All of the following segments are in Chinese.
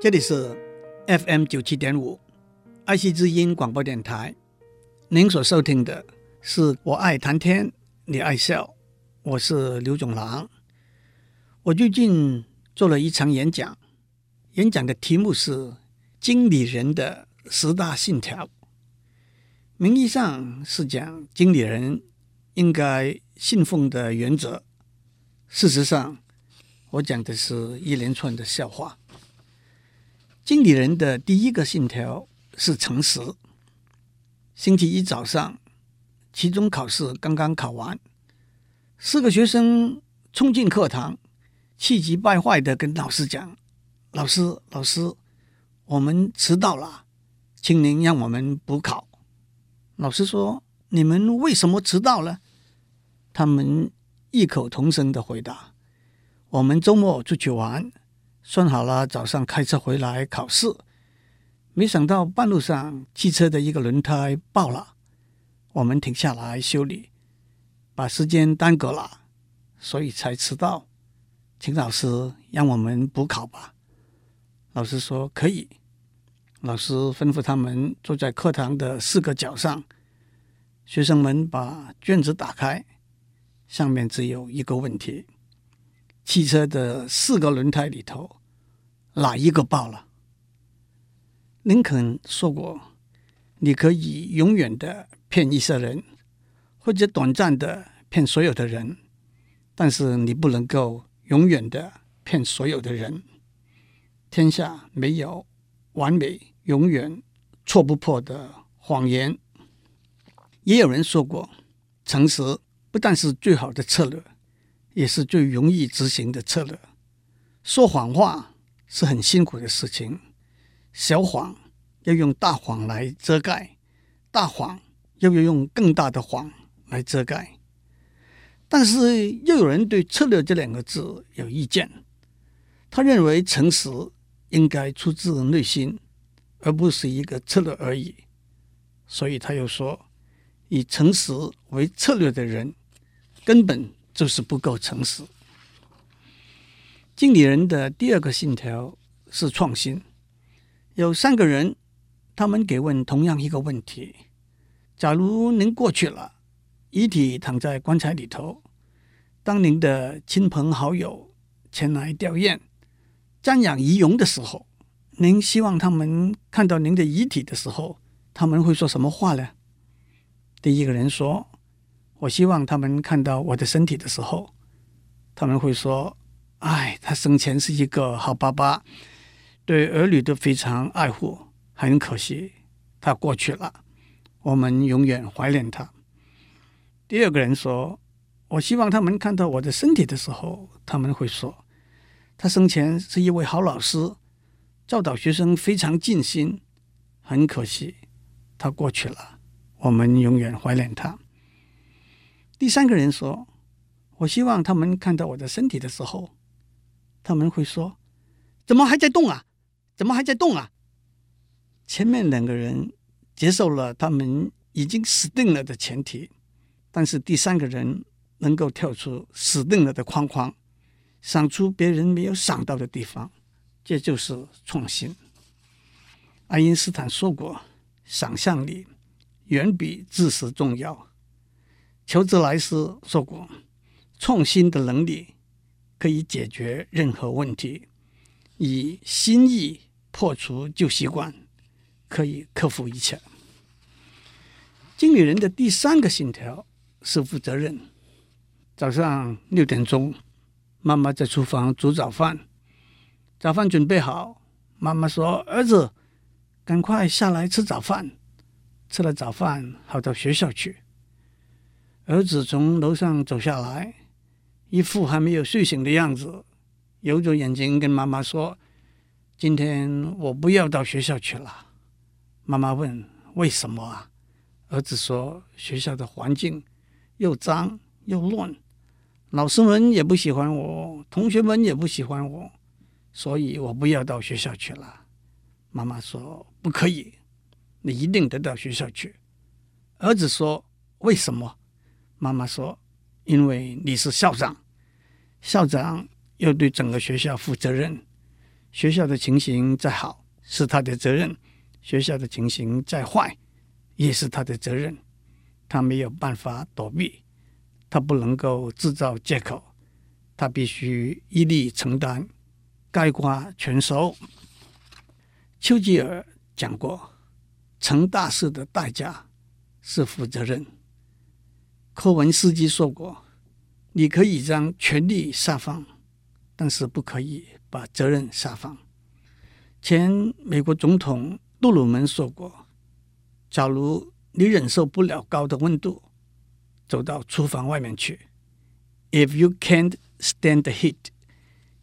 这里是 FM 九七点五爱惜之音广播电台。您所收听的是《我爱谈天，你爱笑》，我是刘总郎。我最近做了一场演讲，演讲的题目是“经理人的十大信条”。名义上是讲经理人应该信奉的原则，事实上，我讲的是一连串的笑话。经理人的第一个信条是诚实。星期一早上，期中考试刚刚考完，四个学生冲进课堂，气急败坏的跟老师讲：“老师，老师，我们迟到了，请您让我们补考。”老师说：“你们为什么迟到了？”他们异口同声的回答：“我们周末出去玩。”算好了，早上开车回来考试，没想到半路上汽车的一个轮胎爆了，我们停下来修理，把时间耽搁了，所以才迟到。请老师让我们补考吧。老师说可以。老师吩咐他们坐在课堂的四个角上，学生们把卷子打开，上面只有一个问题：汽车的四个轮胎里头。哪一个爆了？林肯说过：“你可以永远的骗一些人，或者短暂的骗所有的人，但是你不能够永远的骗所有的人。天下没有完美、永远戳不破的谎言。”也有人说过：“诚实不但是最好的策略，也是最容易执行的策略。”说谎话。是很辛苦的事情，小谎要用大谎来遮盖，大谎又要用更大的谎来遮盖。但是又有人对“策略”这两个字有意见，他认为诚实应该出自内心，而不是一个策略而已。所以他又说，以诚实为策略的人，根本就是不够诚实。经理人的第二个信条是创新。有三个人，他们给问同样一个问题：假如您过去了，遗体躺在棺材里头，当您的亲朋好友前来吊唁、瞻仰遗容的时候，您希望他们看到您的遗体的时候，他们会说什么话呢？第一个人说：“我希望他们看到我的身体的时候，他们会说。”哎，他生前是一个好爸爸，对儿女都非常爱护。很可惜，他过去了，我们永远怀念他。第二个人说：“我希望他们看到我的身体的时候，他们会说，他生前是一位好老师，教导学生非常尽心。很可惜，他过去了，我们永远怀念他。”第三个人说：“我希望他们看到我的身体的时候。”他们会说：“怎么还在动啊？怎么还在动啊？”前面两个人接受了他们已经死定了的前提，但是第三个人能够跳出死定了的框框，想出别人没有想到的地方，这就是创新。爱因斯坦说过：“想象力远比知识重要。”乔治莱斯说过：“创新的能力。”可以解决任何问题，以新意破除旧习惯，可以克服一切。经理人的第三个信条是负责任。早上六点钟，妈妈在厨房煮早饭，早饭准备好，妈妈说：“儿子，赶快下来吃早饭。”吃了早饭，好到学校去。儿子从楼上走下来。一副还没有睡醒的样子，揉着眼睛跟妈妈说：“今天我不要到学校去了。”妈妈问：“为什么啊？”儿子说：“学校的环境又脏又乱，老师们也不喜欢我，同学们也不喜欢我，所以我不要到学校去了。”妈妈说：“不可以，你一定得到学校去。”儿子说：“为什么？”妈妈说。因为你是校长，校长要对整个学校负责任，学校的情形再好是他的责任，学校的情形再坏也是他的责任。他没有办法躲避，他不能够制造借口，他必须一力承担，概括全收。丘吉尔讲过，成大事的代价是负责任。柯文斯基说过，你可以将权力下放，但是不可以把责任下放。前美国总统杜鲁门说过，假如你忍受不了高的温度，走到厨房外面去。If you can't stand the heat,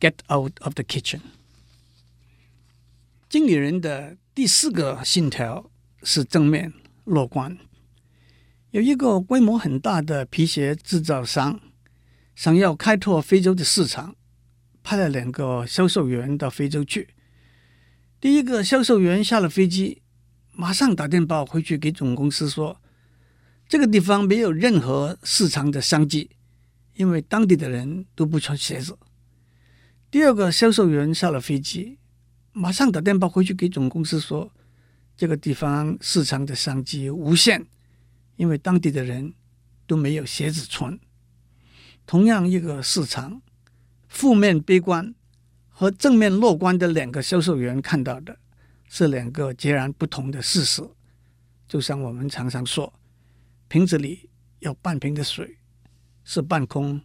get out of the kitchen。经理人的第四个信条是正面乐观。有一个规模很大的皮鞋制造商想要开拓非洲的市场，派了两个销售员到非洲去。第一个销售员下了飞机。马上打电报回去给总公司说，这个地方没有任何市场的商机，因为当地的人都不穿鞋子。第二个销售员下了飞机，马上打电报回去给总公司说，这个地方市场的商机无限，因为当地的人都没有鞋子穿。同样一个市场，负面悲观和正面乐观的两个销售员看到的。是两个截然不同的事实，就像我们常常说，瓶子里有半瓶的水，是半空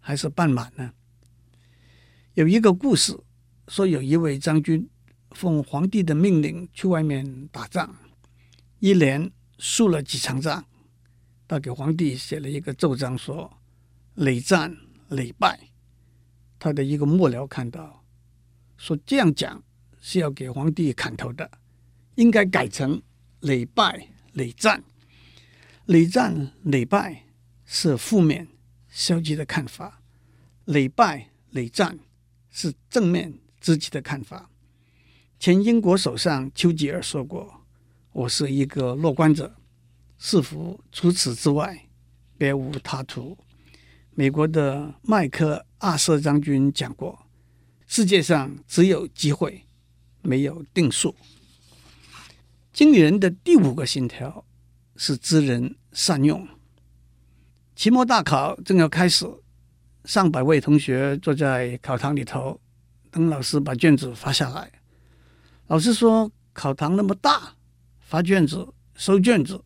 还是半满呢？有一个故事说，有一位将军奉皇帝的命令去外面打仗，一连输了几场仗，他给皇帝写了一个奏章，说累战累败。他的一个幕僚看到，说这样讲。是要给皇帝砍头的，应该改成累败累战。累战累败是负面消极的看法，累败累战是正面积极的看法。前英国首相丘吉尔说过：“我是一个乐观者，似乎除此之外别无他途。”美国的麦克阿瑟将军讲过：“世界上只有机会。”没有定数。经理人的第五个信条是知人善用。期末大考正要开始，上百位同学坐在考堂里头，等老师把卷子发下来。老师说：“考堂那么大，发卷子、收卷子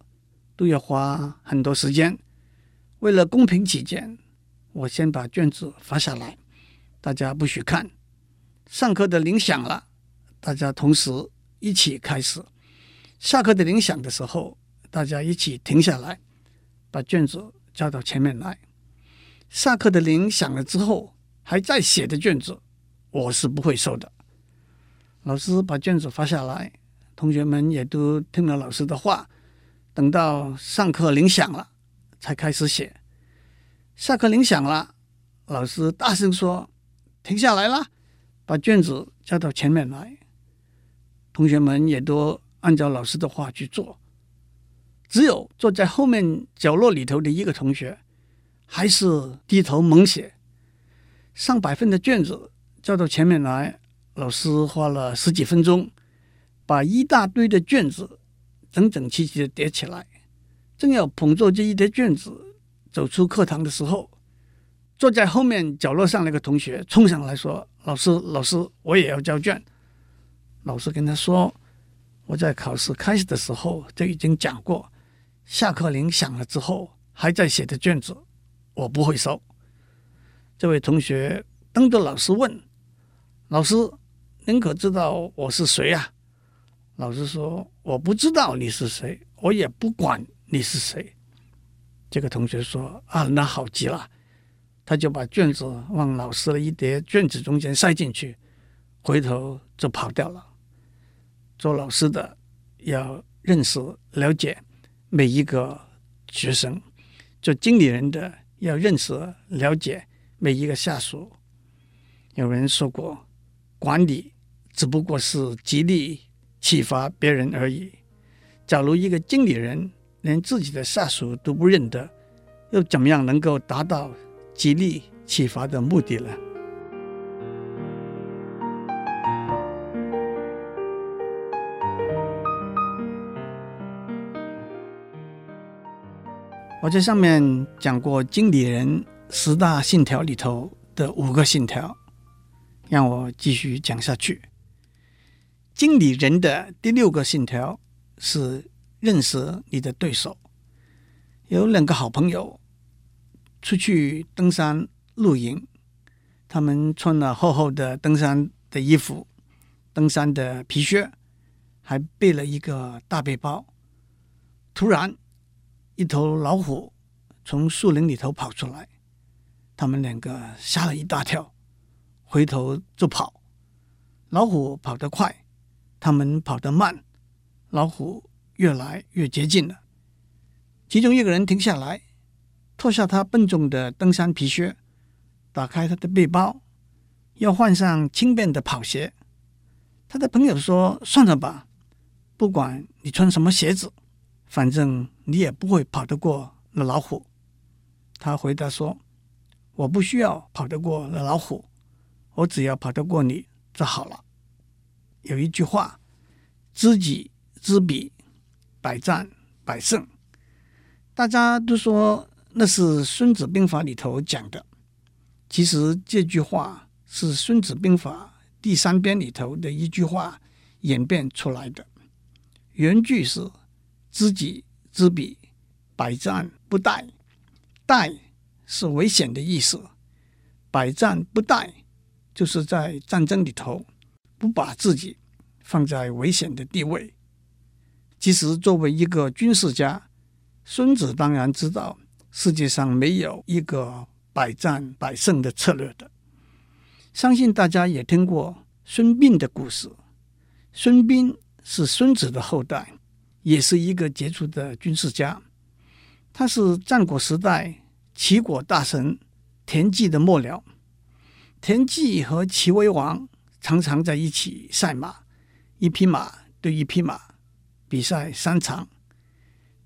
都要花很多时间。为了公平起见，我先把卷子发下来，大家不许看。上课的铃响了。”大家同时一起开始，下课的铃响的时候，大家一起停下来，把卷子交到前面来。下课的铃响了之后，还在写的卷子，我是不会收的。老师把卷子发下来，同学们也都听了老师的话，等到上课铃响了，才开始写。下课铃响了，老师大声说：“停下来了，把卷子交到前面来。”同学们也都按照老师的话去做，只有坐在后面角落里头的一个同学，还是低头猛写。上百份的卷子交到前面来，老师花了十几分钟，把一大堆的卷子整整齐齐的叠起来。正要捧着这一叠卷子走出课堂的时候，坐在后面角落上那个同学冲上来说：“老师，老师，我也要交卷。”老师跟他说：“我在考试开始的时候就已经讲过，下课铃响了之后还在写的卷子，我不会收。”这位同学瞪着老师问：“老师，您可知道我是谁呀？”老师说：“我不知道你是谁，我也不管你是谁。”这个同学说：“啊，那好极了。”他就把卷子往老师的一叠卷子中间塞进去，回头就跑掉了。做老师的要认识、了解每一个学生；做经理人的要认识、了解每一个下属。有人说过，管理只不过是激励、启发别人而已。假如一个经理人连自己的下属都不认得又怎么样能够达到激励启发的目的呢？我在上面讲过经理人十大信条里头的五个信条让我继续讲下去。经理人的第六个信条是认识你的对手。有两个好朋友出去登山露营，他们穿了厚厚的登山的衣服、登山的皮靴，还背了一个大背包。突然，一头老虎从树林里头跑出来，他们两个吓了一大跳，回头就跑。老虎跑得快，他们跑得慢，老虎越来越接近了。其中一个人停下来，脱下他笨重的登山皮靴，打开他的背包，要换上轻便的跑鞋。他的朋友说：“算了吧，不管你穿什么鞋子。”反正你也不会跑得过那老虎。他回答说：“我不需要跑得过那老虎，我只要跑得过你就好了。”有一句话：“知己知彼，百战百胜。”大家都说那是《孙子兵法》里头讲的。其实这句话是《孙子兵法》第三篇里头的一句话演变出来的。原句是。知己知彼，百战不殆。殆是危险的意思，百战不殆就是在战争里头不把自己放在危险的地位。其实，作为一个军事家，孙子当然知道世界上没有一个百战百胜的策略的。相信大家也听过孙膑的故事。孙膑是孙子的后代。也是一个杰出的军事家，他是战国时代齐国大臣田忌的幕僚。田忌和齐威王常常在一起赛马，一匹马对一匹马比赛三场。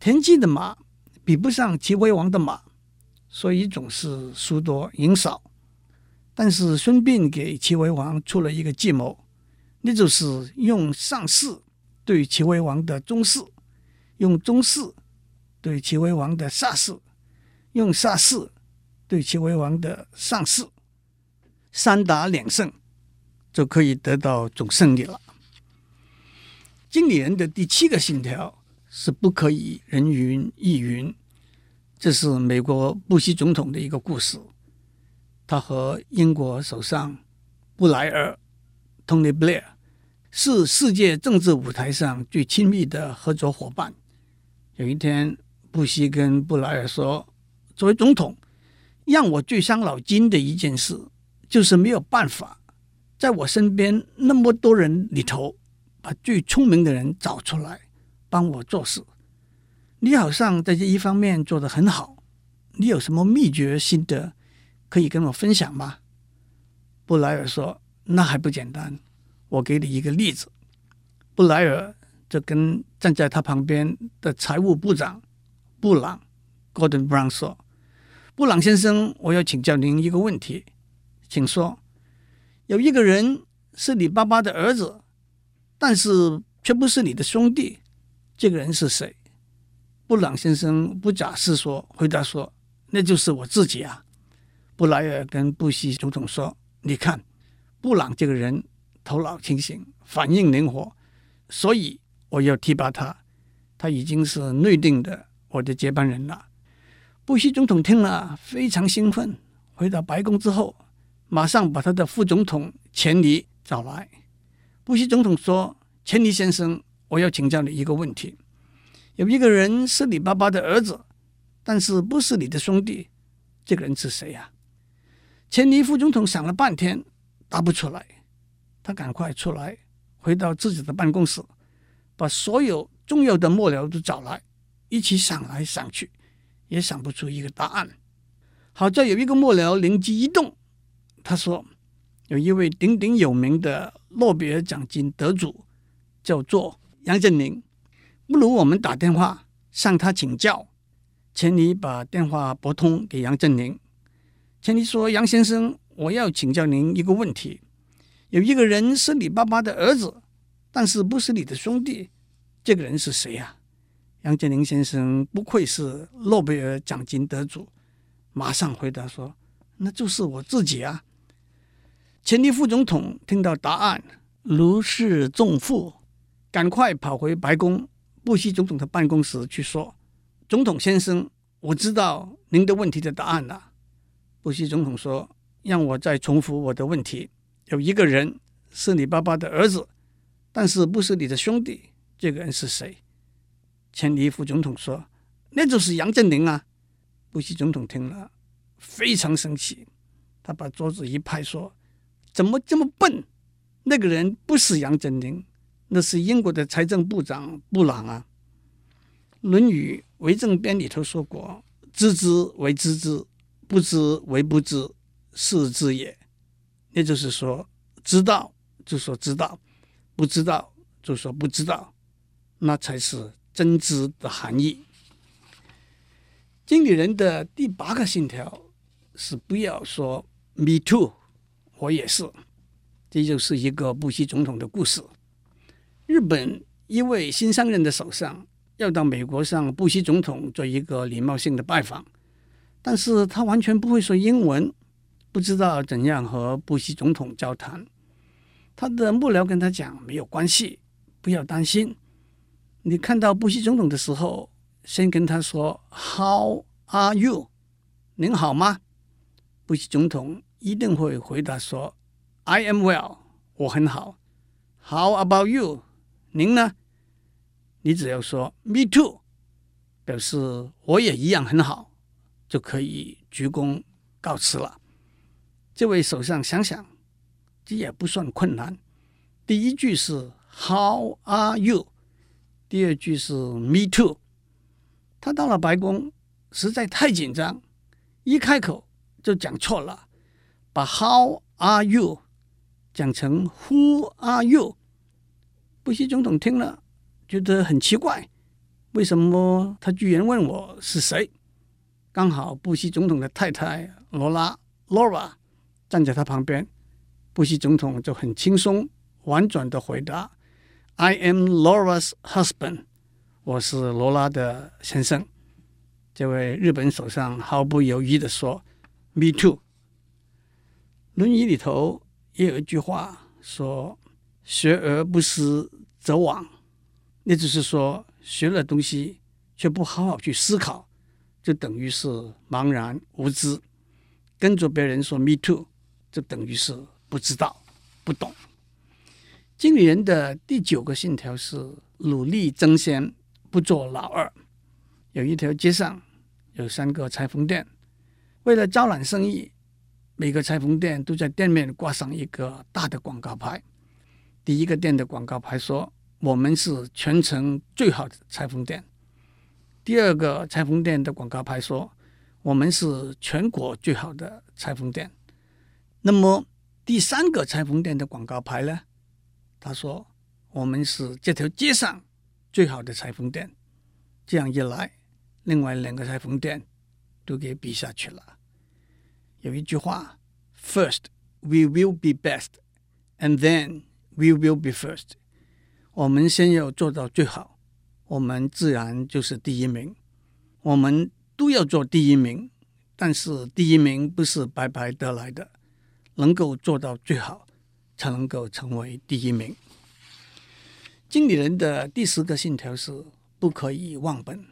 田忌的马比不上齐威王的马，所以总是输多赢少。但是孙膑给齐威王出了一个计谋，那就是用上士。对齐威王的中士，用中士对齐威王的下士，用下士对齐威王的上士，三打两胜就可以得到总胜利了。经理人的第七个信条是不可以人云亦云，这是美国布希总统的一个故事。他和英国首相布莱尔 （Tony Blair）。是世界政治舞台上最亲密的合作伙伴。有一天，布希跟布莱尔说：“作为总统，让我最伤脑筋的一件事，就是没有办法在我身边那么多人里头，把最聪明的人找出来帮我做事。你好像在这一方面做得很好，你有什么秘诀心得可以跟我分享吗？”布莱尔说：“那还不简单。”我给你一个例子，布莱尔就跟站在他旁边的财务部长布朗 （Gordon Brown） 说：“布朗先生，我要请教您一个问题，请说。有一个人是你爸爸的儿子，但是却不是你的兄弟，这个人是谁？”布朗先生不假思索回答说：“那就是我自己啊。”布莱尔跟布希总统说：“你看，布朗这个人。”头脑清醒，反应灵活，所以我要提拔他。他已经是内定的我的接班人了。布希总统听了非常兴奋，回到白宫之后，马上把他的副总统钱尼找来。布希总统说：“钱尼先生，我要请教你一个问题。有一个人是你爸爸的儿子，但是不是你的兄弟，这个人是谁呀？”钱尼副总统想了半天，答不出来。他赶快出来，回到自己的办公室，把所有重要的幕僚都找来，一起想来想去，也想不出一个答案。好在有一个幕僚灵机一动，他说：“有一位鼎鼎有名的诺贝尔奖金得主，叫做杨振宁，不如我们打电话向他请教。”钱尼把电话拨通给杨振宁，钱尼说：“杨先生，我要请教您一个问题。”有一个人是你爸爸的儿子，但是不是你的兄弟，这个人是谁呀？杨振宁先生不愧是诺贝尔奖金得主，马上回答说：“那就是我自己啊。”前尼副总统听到答案，如释重负，赶快跑回白宫布希总统的办公室去说：“总统先生，我知道您的问题的答案了。”布希总统说：“让我再重复我的问题。有一个人是你爸爸的儿子，但是不是你的兄弟，这个人是谁？”前尼副总统说：“那就是杨振宁啊！”布希总统听了非常生气，他把桌子一拍说。怎么这么笨？那个人不是杨振宁，那是英国的财政部长布朗啊。《论语为政编》里头说过：“知之为知之，不知为不知，是知也。”也就是说，知道就说知道，不知道就说不知道，那才是真知的含义。经理人的第八个信条是不要说 “me too”。我也是，这就是一个布希总统的故事。日本一位新上任的首相要到美国向布希总统做一个礼貌性的拜访，但是他完全不会说英文，不知道怎样和布希总统交谈。他的幕僚跟他讲：“没有关系，不要担心。你看到布希总统的时候，先跟他说 ‘How are you？’ 您好吗？”布希总统。一定会回答说：“I am well，我很好。How about you？您呢？你只要说 ‘Me too’，表示我也一样很好，就可以鞠躬告辞了。”这位首相想想，这也不算困难。第一句是 “How are you？” 第二句是 “Me too”。他到了白宫，实在太紧张，一开口就讲错了。把 How are you 讲成 Who are you？布希总统听了觉得很奇怪，为什么他居然问我是谁？刚好布希总统的太太罗拉 Laura 站在他旁边，布希总统就很轻松婉转的回答：“I am Laura's husband，我是罗拉的先生。”这位日本首相毫不犹豫的说：“Me too。”《论语》里头也有一句话说：“学而不思则罔。”也就是说，学了东西却不好好去思考，就等于是茫然无知。跟着别人说 “me too”，就等于是不知道、不懂。经理人的第九个信条是努力争先，不做老二。有一条街上有三个裁缝店，为了招揽生意。每个裁缝店都在店面挂上一个大的广告牌。第一个店的广告牌说：“我们是全城最好的裁缝店。”第二个裁缝店的广告牌说：“我们是全国最好的裁缝店。”那么第三个裁缝店的广告牌呢？他说：“我们是这条街上最好的裁缝店。”这样一来，另外两个裁缝店都给比下去了。有一句话：“First we will be best, and then we will be first。”我们先要做到最好，我们自然就是第一名。我们都要做第一名，但是第一名不是白白得来的，能够做到最好，才能够成为第一名。经理人的第十个信条是不可以忘本。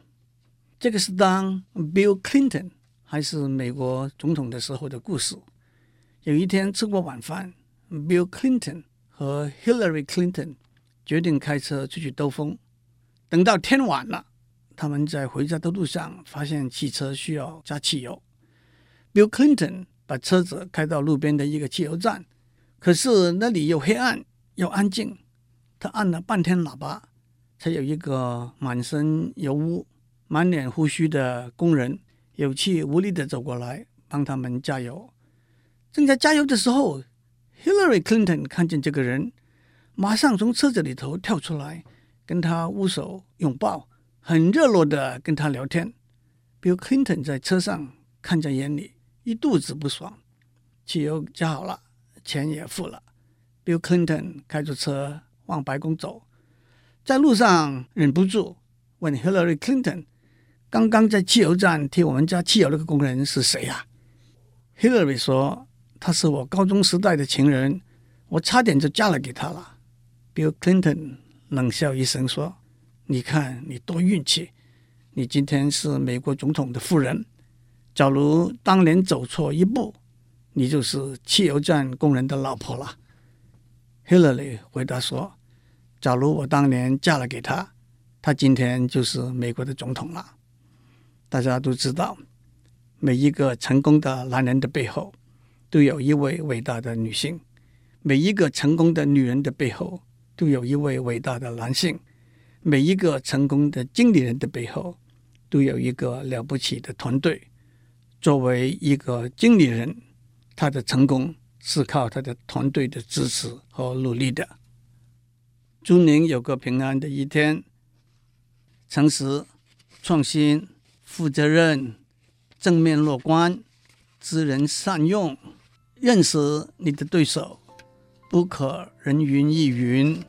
这个是当 Bill Clinton。还是美国总统的时候的故事。有一天吃过晚饭，Bill Clinton 和 Hillary Clinton 决定开车出去兜风。等到天晚了，他们在回家的路上发现汽车需要加汽油。Bill Clinton 把车子开到路边的一个汽油站，可是那里又黑暗又安静。他按了半天喇叭，才有一个满身油污、满脸胡须的工人。有气无力的走过来帮他们加油。正在加油的时候，Hillary Clinton 看见这个人，马上从车子里头跳出来，跟他握手拥抱，很热络的跟他聊天。Bill Clinton 在车上看在眼里，一肚子不爽。汽油加好了，钱也付了。Bill Clinton 开着车往白宫走，在路上忍不住问 Hillary Clinton：“ 刚刚在汽油站替我们加汽油那个工人是谁呀、？”Hillary 说：“他是我高中时代的情人，我差点就嫁了给他了。”Bill Clinton 冷笑一声说：“你看你多运气，你今天是美国总统的夫人。假如当年走错一步，你就是汽油站工人的老婆了。” Hillary 回答说：“假如我当年嫁了给他，他今天就是美国的总统了。”大家都知道，每一个成功的男人的背后，都有一位伟大的女性；每一个成功的女人的背后，都有一位伟大的男性；每一个成功的经理人的背后，都有一个了不起的团队。作为一个经理人，他的成功，是靠他的团队的支持和努力的。祝您有个平安的一天。诚实、创新、负责任、正面乐观、知人善用、认识你的对手，不可人云亦云，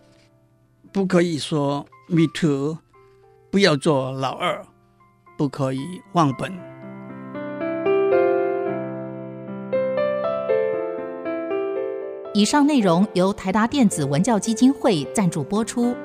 不可以说 “me too”，不要做老二，不可以忘本。以上内容由台达电子文教基金会赞助播出。